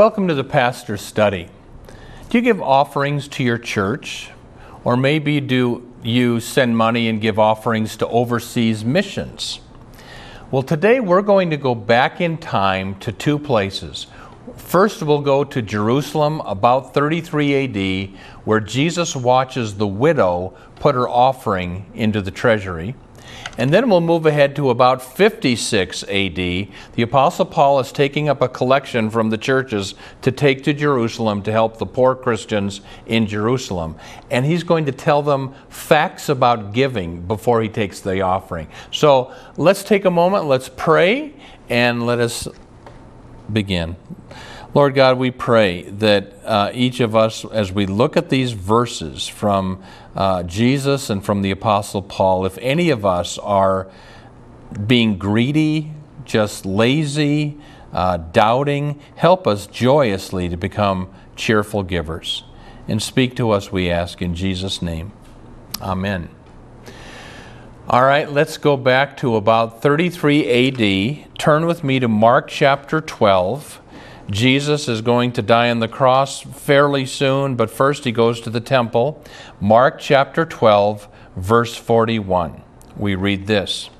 Welcome to the Pastor's Study. Do you give offerings to your church? Or maybe do you send money and give offerings to overseas missions? Well, today we're going to go back in time to two places. First, we'll go to Jerusalem about 33 AD, where Jesus watches the widow put her offering into the treasury. And then we'll move ahead to about 56 AD. The Apostle Paul is taking up a collection from the churches to take to Jerusalem to help the poor Christians in Jerusalem. And he's going to tell them facts about giving before he takes the offering. So let's take a moment, let's pray, and let us begin. Lord God, we pray that uh, each of us, as we look at these verses from uh, Jesus and from the Apostle Paul, if any of us are being greedy, just lazy, uh, doubting, help us joyously to become cheerful givers. And speak to us, we ask, in Jesus' name. Amen. All right, let's go back to about 33 AD. Turn with me to Mark chapter 12. Jesus is going to die on the cross fairly soon, but first he goes to the temple. Mark chapter 12, verse 41. We read this.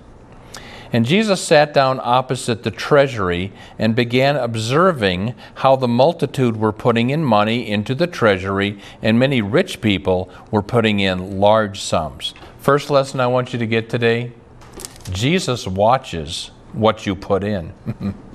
And Jesus sat down opposite the treasury and began observing how the multitude were putting in money into the treasury, and many rich people were putting in large sums. First lesson I want you to get today Jesus watches what you put in.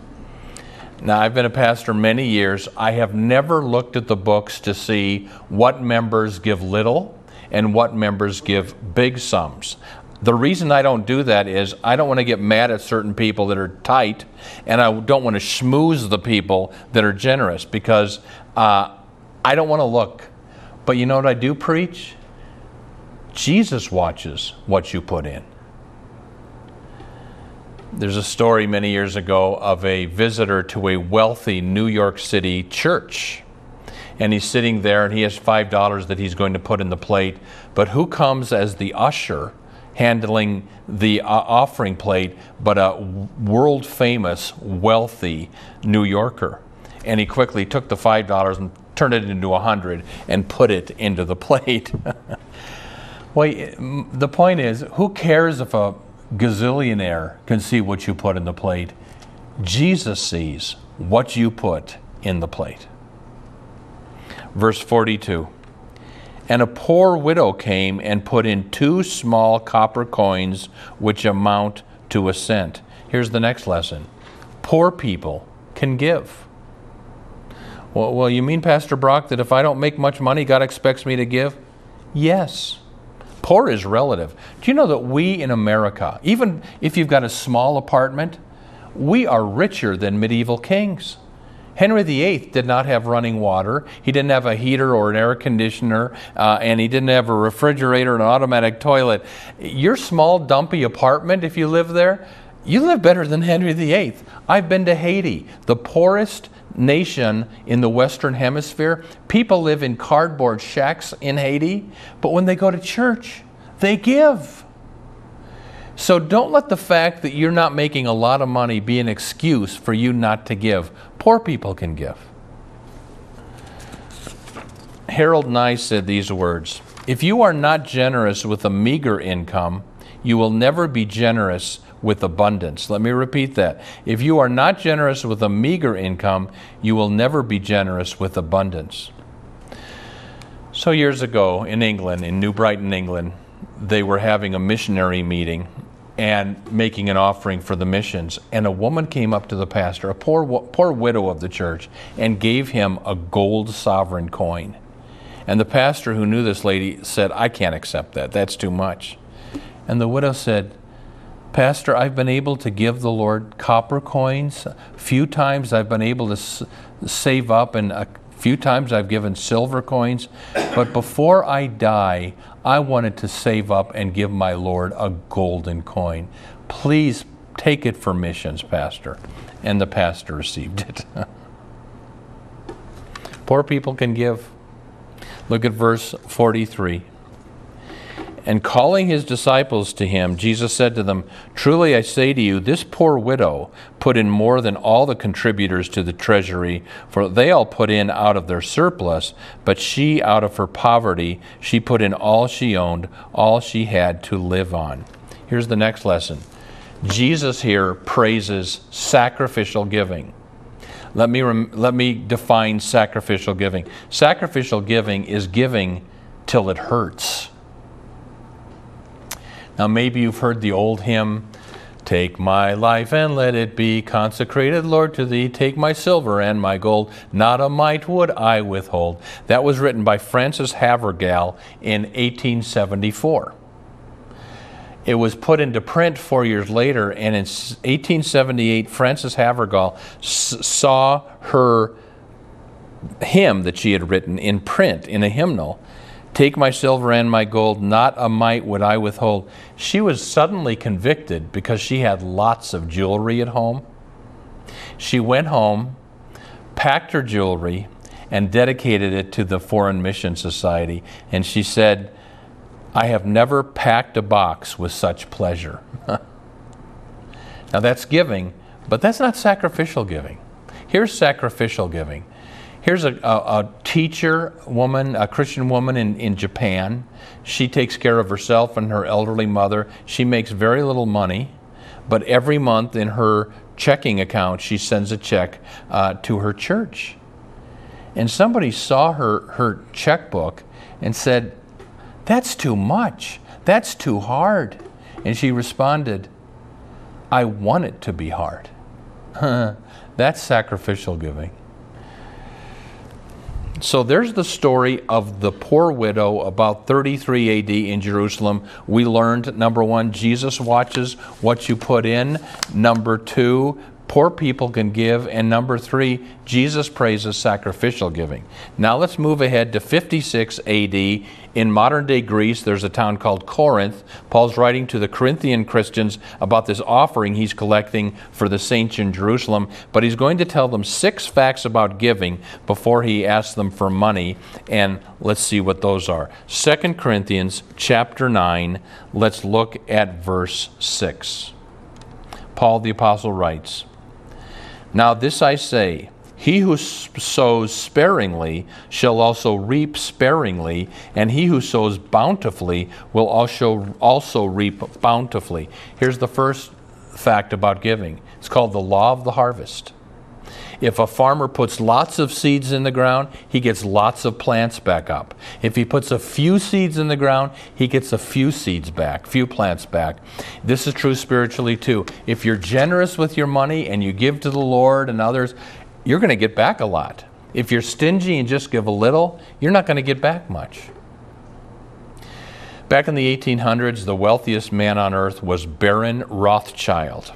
Now, I've been a pastor many years. I have never looked at the books to see what members give little and what members give big sums. The reason I don't do that is I don't want to get mad at certain people that are tight, and I don't want to schmooze the people that are generous because uh, I don't want to look. But you know what I do preach? Jesus watches what you put in. There's a story many years ago of a visitor to a wealthy New York City church. And he's sitting there and he has $5 that he's going to put in the plate. But who comes as the usher handling the uh, offering plate but a world famous, wealthy New Yorker? And he quickly took the $5 and turned it into a 100 and put it into the plate. well, the point is, who cares if a gazillionaire can see what you put in the plate. Jesus sees what you put in the plate. Verse 42 And a poor widow came and put in two small copper coins, which amount to a cent. Here's the next lesson poor people can give. Well, well, you mean, Pastor Brock, that if I don't make much money, God expects me to give? Yes. Poor is relative. Do you know that we in America, even if you've got a small apartment, we are richer than medieval kings. Henry VIII did not have running water. He didn't have a heater or an air conditioner, uh, and he didn't have a refrigerator and an automatic toilet. Your small, dumpy apartment, if you live there, you live better than Henry VIII. I've been to Haiti, the poorest nation in the Western Hemisphere. People live in cardboard shacks in Haiti, but when they go to church, they give. So don't let the fact that you're not making a lot of money be an excuse for you not to give. Poor people can give. Harold Nye said these words If you are not generous with a meager income, you will never be generous with abundance. Let me repeat that. If you are not generous with a meager income, you will never be generous with abundance. So, years ago in England, in New Brighton, England, they were having a missionary meeting and making an offering for the missions. And a woman came up to the pastor, a poor, poor widow of the church, and gave him a gold sovereign coin. And the pastor who knew this lady said, I can't accept that. That's too much. And the widow said, Pastor, I've been able to give the Lord copper coins. A few times I've been able to s- save up, and a few times I've given silver coins. But before I die, I wanted to save up and give my Lord a golden coin. Please take it for missions, Pastor. And the pastor received it. Poor people can give. Look at verse 43. And calling his disciples to him, Jesus said to them, Truly I say to you, this poor widow put in more than all the contributors to the treasury, for they all put in out of their surplus, but she, out of her poverty, she put in all she owned, all she had to live on. Here's the next lesson Jesus here praises sacrificial giving. Let me, rem- let me define sacrificial giving. Sacrificial giving is giving till it hurts. Now, maybe you've heard the old hymn, Take my life and let it be consecrated, Lord, to thee. Take my silver and my gold, not a mite would I withhold. That was written by Frances Havergal in 1874. It was put into print four years later, and in 1878, Frances Havergal s- saw her hymn that she had written in print in a hymnal Take my silver and my gold, not a mite would I withhold. She was suddenly convicted because she had lots of jewelry at home. She went home, packed her jewelry, and dedicated it to the Foreign Mission Society. And she said, I have never packed a box with such pleasure. now that's giving, but that's not sacrificial giving. Here's sacrificial giving. Here's a, a, a, teacher woman, a Christian woman in, in Japan. She takes care of herself and her elderly mother. She makes very little money, but every month in her checking account, she sends a check uh, to her church. And somebody saw her, her checkbook and said, That's too much. That's too hard. And she responded, I want it to be hard. That's sacrificial giving. So there's the story of the poor widow about 33 AD in Jerusalem. We learned number one, Jesus watches what you put in. Number two, poor people can give. And number three, Jesus praises sacrificial giving. Now let's move ahead to 56 AD. In modern day Greece, there's a town called Corinth. Paul's writing to the Corinthian Christians about this offering he's collecting for the saints in Jerusalem, but he's going to tell them six facts about giving before he asks them for money. And let's see what those are. 2 Corinthians chapter 9, let's look at verse 6. Paul the Apostle writes, Now this I say, he who sows sparingly shall also reap sparingly, and he who sows bountifully will also, also reap bountifully. Here's the first fact about giving it's called the law of the harvest. If a farmer puts lots of seeds in the ground, he gets lots of plants back up. If he puts a few seeds in the ground, he gets a few seeds back, few plants back. This is true spiritually too. If you're generous with your money and you give to the Lord and others, you're going to get back a lot. If you're stingy and just give a little, you're not going to get back much. Back in the 1800s, the wealthiest man on earth was Baron Rothschild.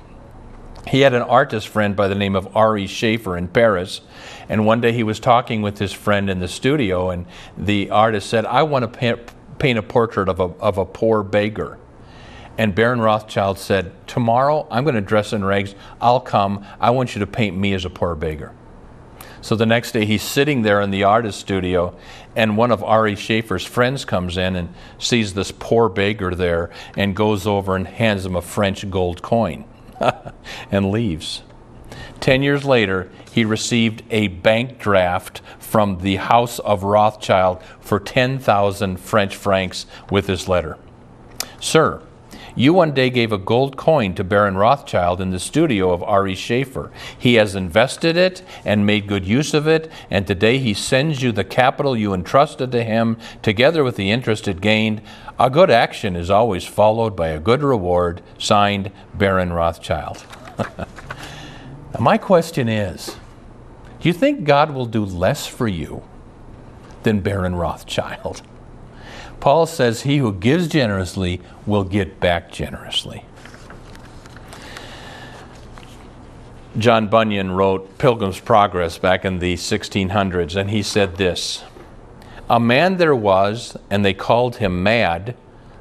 He had an artist friend by the name of Ary Scheffer in Paris, and one day he was talking with his friend in the studio, and the artist said, I want to paint a portrait of a, of a poor beggar. And Baron Rothschild said, Tomorrow I'm going to dress in rags. I'll come. I want you to paint me as a poor beggar. So the next day he's sitting there in the artist studio, and one of Ary Scheffer's friends comes in and sees this poor beggar there and goes over and hands him a French gold coin and leaves. Ten years later, he received a bank draft from the House of Rothschild for 10,000 French francs with this letter Sir, you one day gave a gold coin to Baron Rothschild in the studio of Ary Scheffer. He has invested it and made good use of it, and today he sends you the capital you entrusted to him, together with the interest it gained. A good action is always followed by a good reward. Signed, Baron Rothschild. my question is do you think God will do less for you than Baron Rothschild? Paul says, He who gives generously will get back generously. John Bunyan wrote Pilgrim's Progress back in the 1600s, and he said this A man there was, and they called him mad.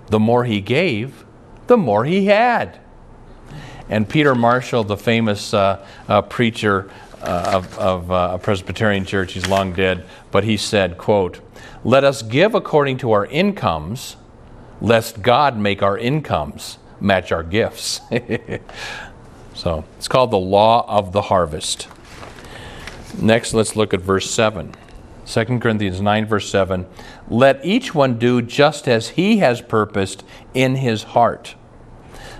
The more he gave, the more he had. And Peter Marshall, the famous uh, uh, preacher uh, of, of uh, a Presbyterian church, he's long dead, but he said, quote, Let us give according to our incomes, lest God make our incomes match our gifts. So it's called the law of the harvest. Next, let's look at verse 7. 2 Corinthians 9, verse 7. Let each one do just as he has purposed in his heart.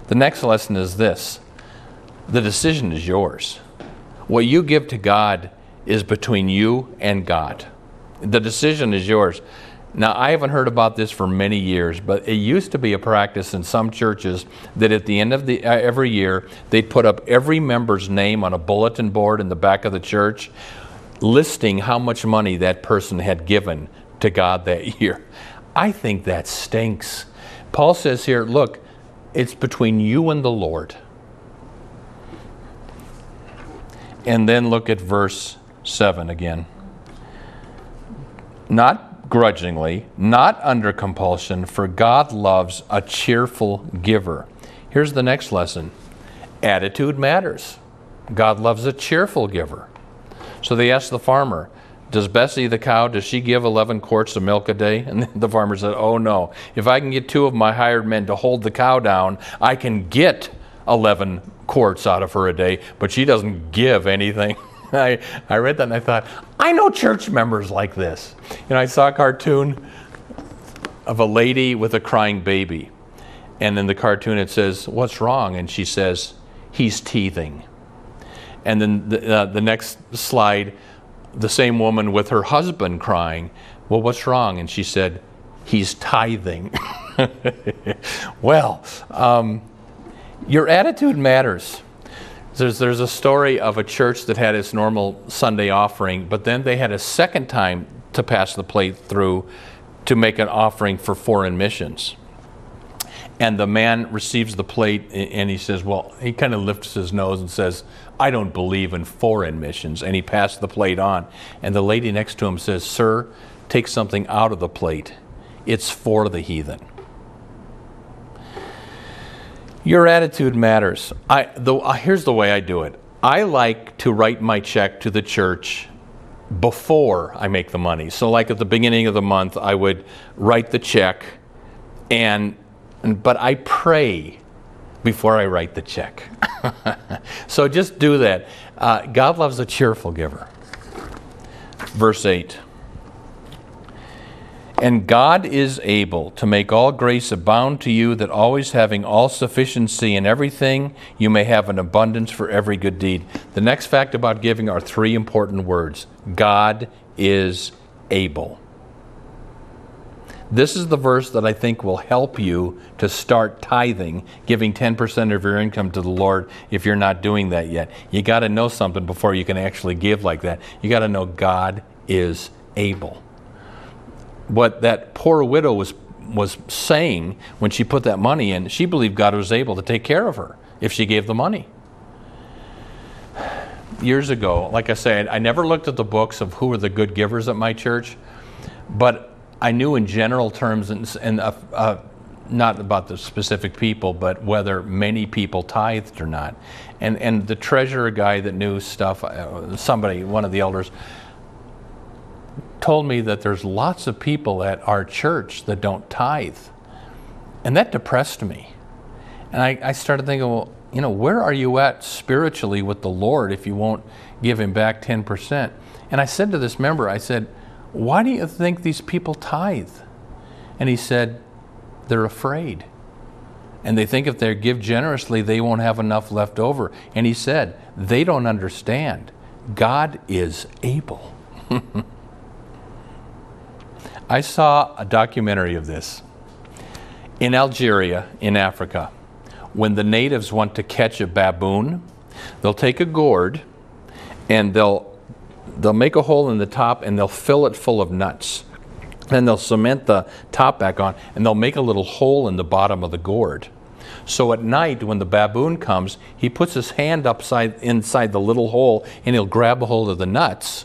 The next lesson is this the decision is yours. What you give to God is between you and God. The decision is yours. Now, I haven't heard about this for many years, but it used to be a practice in some churches that at the end of the, uh, every year, they'd put up every member's name on a bulletin board in the back of the church, listing how much money that person had given to God that year. I think that stinks. Paul says here, look, it's between you and the Lord. And then look at verse 7 again. Not grudgingly, not under compulsion, for God loves a cheerful giver. Here's the next lesson attitude matters. God loves a cheerful giver. So they asked the farmer, Does Bessie the cow, does she give 11 quarts of milk a day? And the farmer said, Oh no. If I can get two of my hired men to hold the cow down, I can get 11 quarts out of her a day, but she doesn't give anything. I, I read that and I thought, I know church members like this. You know, I saw a cartoon of a lady with a crying baby. And in the cartoon it says, What's wrong? And she says, He's teething. And then the, uh, the next slide, the same woman with her husband crying, Well, what's wrong? And she said, He's tithing. well, um, your attitude matters. There's, there's a story of a church that had its normal Sunday offering, but then they had a second time to pass the plate through to make an offering for foreign missions. And the man receives the plate and he says, Well, he kind of lifts his nose and says, I don't believe in foreign missions. And he passed the plate on. And the lady next to him says, Sir, take something out of the plate. It's for the heathen. Your attitude matters. I, the, uh, here's the way I do it I like to write my check to the church before I make the money. So, like at the beginning of the month, I would write the check, and, but I pray before I write the check. so just do that. Uh, God loves a cheerful giver. Verse 8. And God is able to make all grace abound to you, that always having all sufficiency in everything, you may have an abundance for every good deed. The next fact about giving are three important words God is able. This is the verse that I think will help you to start tithing, giving 10% of your income to the Lord if you're not doing that yet. You got to know something before you can actually give like that. You got to know God is able what that poor widow was was saying when she put that money in, she believed God was able to take care of her if she gave the money. Years ago, like I said, I never looked at the books of who were the good givers at my church, but I knew in general terms, and, and uh, uh, not about the specific people, but whether many people tithed or not. And and the treasurer guy that knew stuff, uh, somebody, one of the elders, told me that there's lots of people at our church that don't tithe. And that depressed me. And I, I, started thinking, well, you know, where are you at spiritually with the Lord if you won't give Him back 10%? And I said to this member, I said, why do you think these people tithe? And he said, they're afraid. And they think if they give generously, they won't have enough left over. And he said, they don't understand. God is able. I saw a documentary of this in Algeria, in Africa. When the natives want to catch a baboon, they'll take a gourd and they'll they'll make a hole in the top and they'll fill it full of nuts. Then they'll cement the top back on and they'll make a little hole in the bottom of the gourd. So at night, when the baboon comes, he puts his hand upside inside the little hole and he'll grab a hold of the nuts.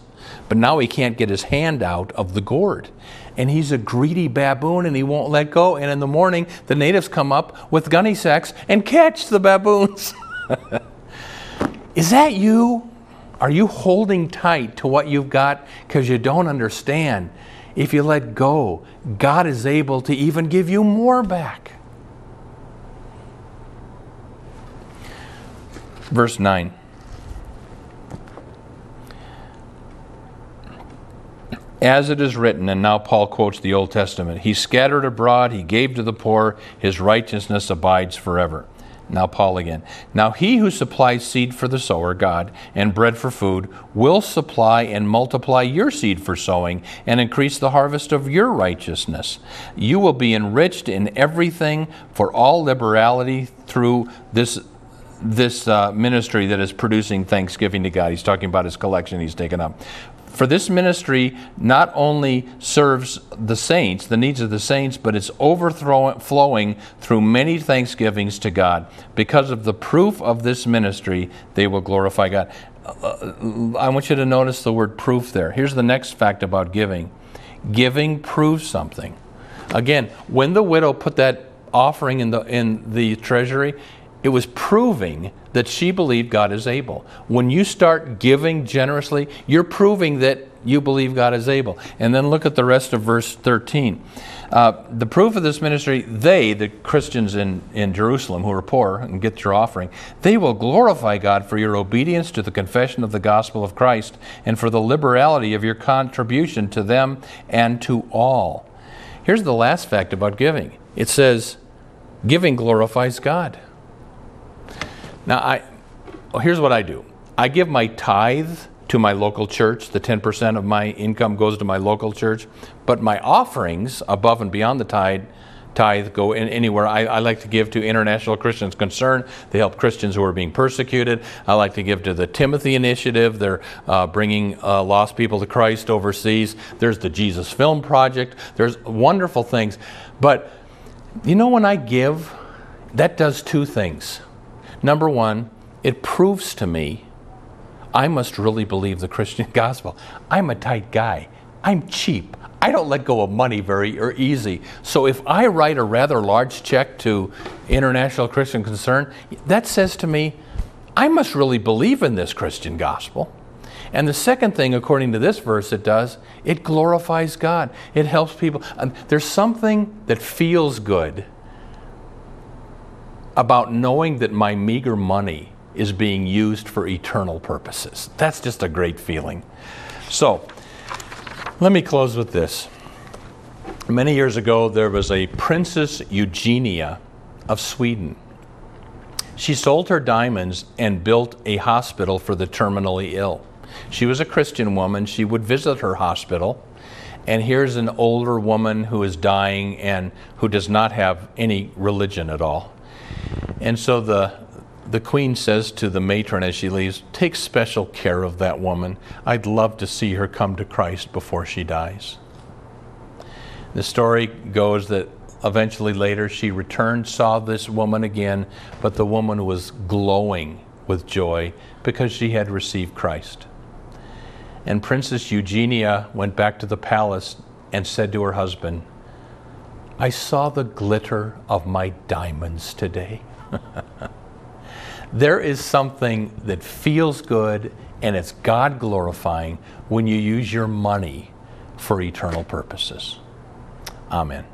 But now he can't get his hand out of the gourd. And he's a greedy baboon and he won't let go. And in the morning, the natives come up with gunny sacks and catch the baboons. Is that you? Are you holding tight to what you've got because you don't understand? If you let go, God is able to even give you more back. Verse 9. As it is written, and now Paul quotes the Old Testament He scattered abroad, he gave to the poor, his righteousness abides forever. Now, Paul again. Now, he who supplies seed for the sower, God, and bread for food, will supply and multiply your seed for sowing and increase the harvest of your righteousness. You will be enriched in everything for all liberality through this. This uh, ministry that is producing thanksgiving to God. He's talking about his collection he's taken up. For this ministry not only serves the saints, the needs of the saints, but it's overflowing through many thanksgivings to God. Because of the proof of this ministry, they will glorify God. Uh, I want you to notice the word proof there. Here's the next fact about giving giving proves something. Again, when the widow put that offering in the, in the treasury, it was proving that she believed God is able. When you start giving generously, you're proving that you believe God is able. And then look at the rest of verse 13. Uh, the proof of this ministry, they, the Christians in, in Jerusalem who are poor and get your offering, they will glorify God for your obedience to the confession of the gospel of Christ and for the liberality of your contribution to them and to all. Here's the last fact about giving it says, giving glorifies God. Now, I, well, here's what I do I give my tithe to my local church. The 10% of my income goes to my local church. But my offerings above and beyond the tithe, tithe go in anywhere. I, I, like to give to International Christians Concern. They help Christians who are being persecuted. I like to give to the Timothy Initiative. They're uh, bringing uh, lost people to Christ overseas. There's the Jesus Film Project. There's wonderful things. But you know, when I give, that does two things. Number one, it proves to me I must really believe the Christian gospel. I'm a tight guy. I'm cheap. I don't let go of money very or easy. So if I write a rather large check to International Christian Concern, that says to me, I must really believe in this Christian gospel. And the second thing, according to this verse, it does, it glorifies God. It helps people. Um, there's something that feels good about knowing that my meager money is being used for eternal purposes. That's just a great feeling. So, let me close with this. Many years ago, there was a Princess Eugenia of Sweden. She sold her diamonds and built a hospital for the terminally ill. She was a Christian woman. She would visit her hospital. And here's an older woman who is dying and who does not have any religion at all. And so the the queen says to the matron as she leaves, Take special care of that woman. I'd love to see her come to Christ before she dies. The story goes that eventually later she returned, saw this woman again, but the woman was glowing with joy because she had received Christ. And Princess Eugenia went back to the palace and said to her husband, I saw the glitter of my diamonds today. there is something that feels good and it's God glorifying when you use your money for eternal purposes. Amen.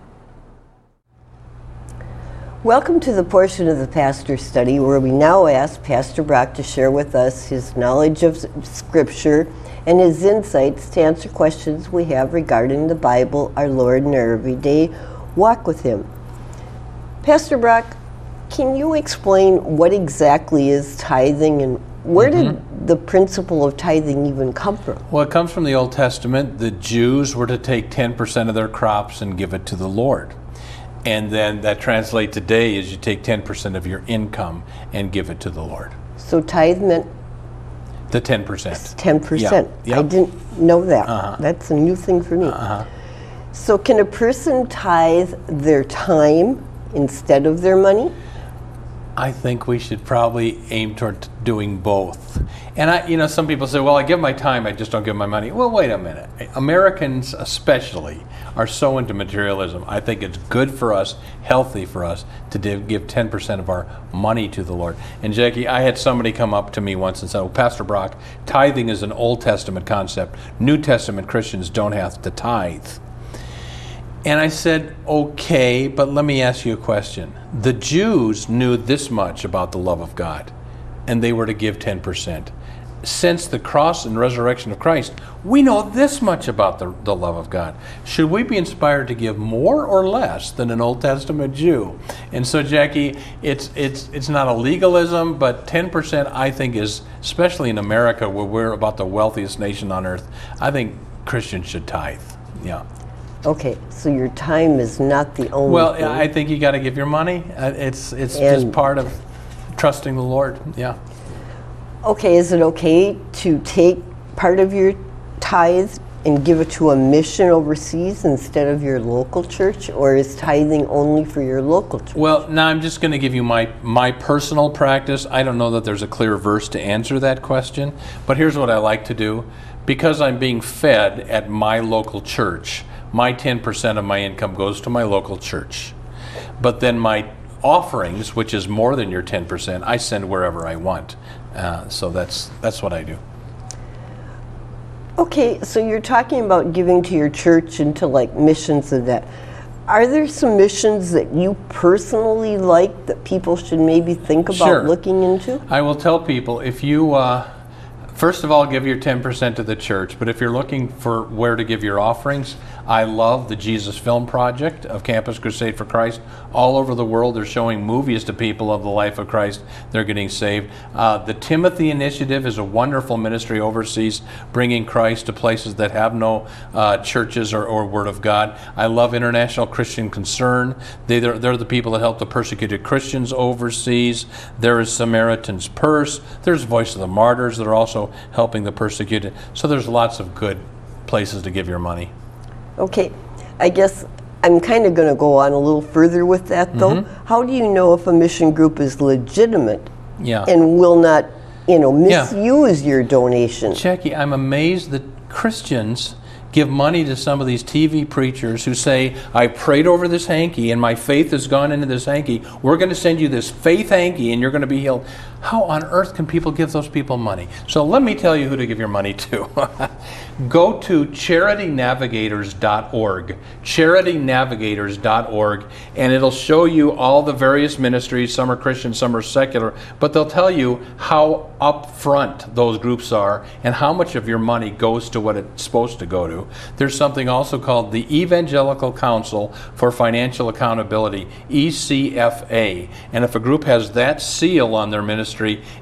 Welcome to the portion of the pastor study where we now ask Pastor Brock to share with us his knowledge of Scripture and his insights to answer questions we have regarding the Bible, our Lord, and our everyday walk with Him. Pastor Brock, can you explain what exactly is tithing and where mm-hmm. did the principle of tithing even come from? Well, it comes from the Old Testament. The Jews were to take 10% of their crops and give it to the Lord. And then that translate today is you take 10% of your income and give it to the Lord. So tithe meant the 10%. 10%. Yeah. I didn't know that. Uh-huh. That's a new thing for me. Uh-huh. So can a person tithe their time instead of their money? I think we should probably aim toward doing both. And I, you know, some people say, "Well, I give my time, I just don't give my money." Well, wait a minute. Americans, especially, are so into materialism. I think it's good for us, healthy for us, to give 10% of our money to the Lord. And Jackie, I had somebody come up to me once and say, "Well, oh, Pastor Brock, tithing is an Old Testament concept. New Testament Christians don't have to tithe." And I said, okay, but let me ask you a question. The Jews knew this much about the love of God, and they were to give 10%. Since the cross and resurrection of Christ, we know this much about the, the love of God. Should we be inspired to give more or less than an Old Testament Jew? And so, Jackie, it's, it's, it's not a legalism, but 10% I think is, especially in America where we're about the wealthiest nation on earth, I think Christians should tithe. Yeah. Okay, so your time is not the only Well, thing. I think you got to give your money. Uh, It's it's And- just part of trusting the Lord. Yeah. Okay, is it okay to take part of your tithe and give it to a mission overseas instead of your local church, or is tithing only for your local church? Well, now I'm just going to give you my my personal practice. I don't know that there's a clear verse to answer that question, but here's what I like to do. Because I'm being fed at my local church, my 10% of my income goes to my local church. But then my offerings, which is more than your 10%, I send wherever I want. Uh, so that's that's what I do. Okay, so you're talking about giving to your church and to like missions and that. Are there some missions that you personally like that people should maybe think about Sure. looking into? I will tell people if you, uh, first of all, give your 10% to the church, but if you're looking for where to give your offerings, I love the Jesus Film Project of Campus Crusade for Christ. All over the world, they're showing movies to people of the life of Christ. They're getting saved. Uh, the Timothy Initiative is a wonderful ministry overseas, bringing Christ to places that have no uh, churches or, or Word of God. I love International Christian Concern. They, they're, they're the people that help the persecuted Christians overseas. There is Samaritan's Purse. There's Voice of the Martyrs that are also helping the persecuted. So there's lots of good places to give your money. Okay, I guess I'm kind of going to go on a little further with that though. Mm-hmm. How do you know if a mission group is legitimate Yeah. and will not, you know, Yeah. misuse your donation? Jackie, I'm amazed that Christians give money to some of these TV preachers who say, I prayed over this hanky and my faith has gone into this hanky. We're going to send you this faith hanky and you're going to be healed. How on earth can people give those people money? So let me tell you who to give your money to. Go to charitynavigators.org, charitynavigators.org, and it'll show you all the various ministries. Some are Christian, some are secular, but they'll tell you how upfront those groups are and how much of your money goes to what it's supposed to go to. There's something also called the Evangelical Council for Financial Accountability, ECFA, and if a group has that seal on their ministry,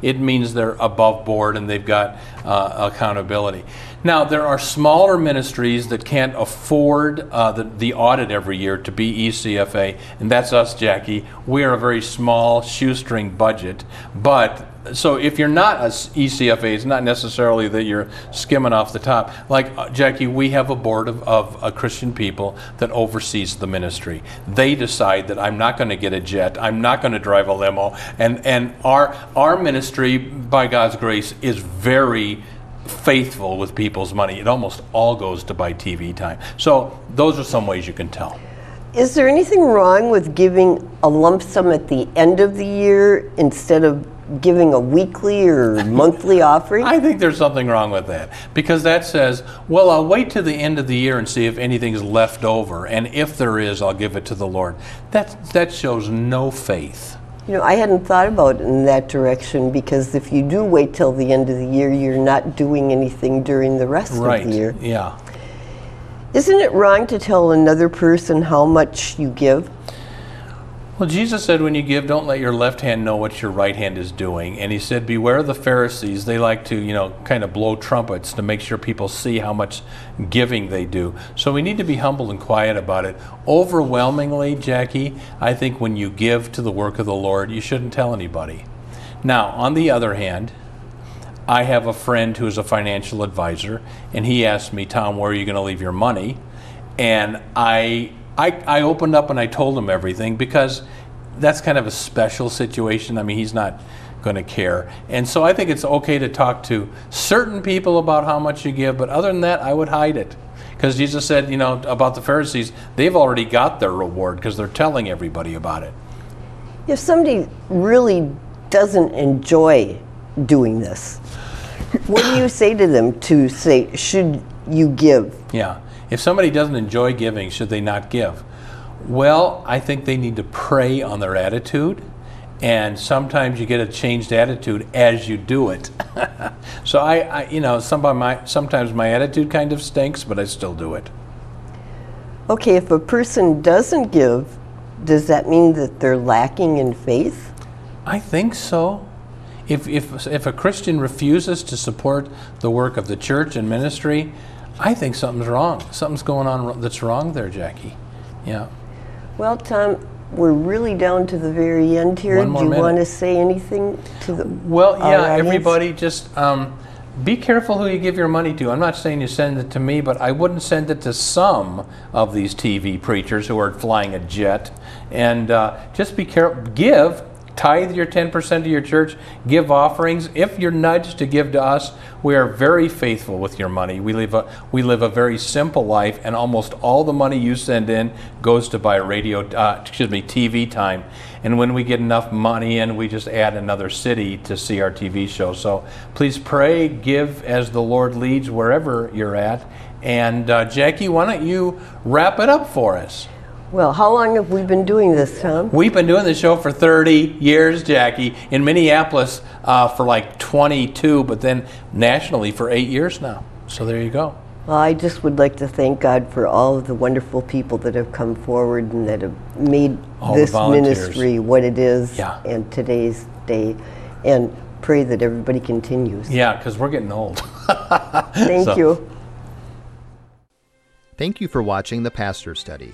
it means they're above board and they've got uh, accountability. Now, there are smaller ministries that can't afford uh, the, the audit every year to be ECFA, and that's us, Jackie. We are a very small shoestring budget, but so if you're not a ECFA, it's not necessarily that you're skimming off the top. Like uh, Jackie, we have a board of, of uh, Christian people that oversees the ministry. They decide that I'm not going to get a jet, I'm not going to drive a limo, and and our our ministry, by God's grace, is very faithful with people's money. It almost all goes to buy TV time. So those are some ways you can tell. Is there anything wrong with giving a lump sum at the end of the year instead of giving a weekly or monthly offering? I think there's something wrong with that because that says, well, I'll wait to the end of the year and see if anything's left over, and if there is, I'll give it to the Lord. That that shows no faith. You know, I hadn't thought about it in that direction because if you do wait till the end of the year, you're not doing anything during the rest Right? of the year. Yeah. Isn't it wrong to tell another person how much you give? Well, Jesus said, when you give, don't let your left hand know what your right hand is doing. And he said, beware of the Pharisees. They like to, you know, kind of blow trumpets to make sure people see how much giving they do. So we need to be humble and quiet about it. Overwhelmingly, Jackie, I think when you give to the work of the Lord, you shouldn't tell anybody. Now, on the other hand, I have a friend who is a financial advisor, and he asked me, Tom, where are you going to leave your money? And I, I, I opened up and I told him everything because that's kind of a special situation. I mean, he's not going to care. And so I think it's okay to talk to certain people about how much you give, but other than that, I would hide it. Because Jesus said, you know, about the Pharisees, they've already got their reward because they're telling everybody about it. If somebody really doesn't enjoy doing this, what do you say to them to say, should you give? Yeah. If somebody doesn't enjoy giving, should they not give? Well, I think they need to pray on their attitude. And sometimes you get a changed attitude as you do it. so I, I, you know, sometimes my, sometimes my attitude kind of stinks, but I still do it. Okay, if a person doesn't give, does that mean that they're lacking in faith? I think so. If, if, if a Christian refuses to support the work of the church and ministry, I think something's wrong. Something's going on that's wrong there, Jackie. Yeah. Well, Tom, we're really down to the very end here. One more Do you minute. want to say anything to the Well, yeah, audience? everybody just um, be careful who you give your money to. I'm not saying you send it to me, but I wouldn't send it to some of these TV preachers who are flying a jet. And uh, just be careful. Give. Tithe your 10% to your church, give offerings. If you're nudged to give to us, we are very faithful with your money. We live a, we live a very simple life, and almost all the money you send in goes to buy radio, uh, excuse me, TV time. And when we get enough money in, we just add another city to see our TV show. So please pray, give as the Lord leads wherever you're at. And uh, Jackie, why don't you wrap it up for us? Well, how long have we been doing this, Tom? We've been doing this show for 30 years, Jackie. In Minneapolis uh, for like 22, but then nationally for eight years now. So there you go. Well, I just would like to thank God for all of the wonderful people that have come forward and that have made All this ministry what it is Yeah. and today's day, and pray that everybody continues. Yeah, because we're getting old. Thank So- you. Thank you for watching the Pastor Study.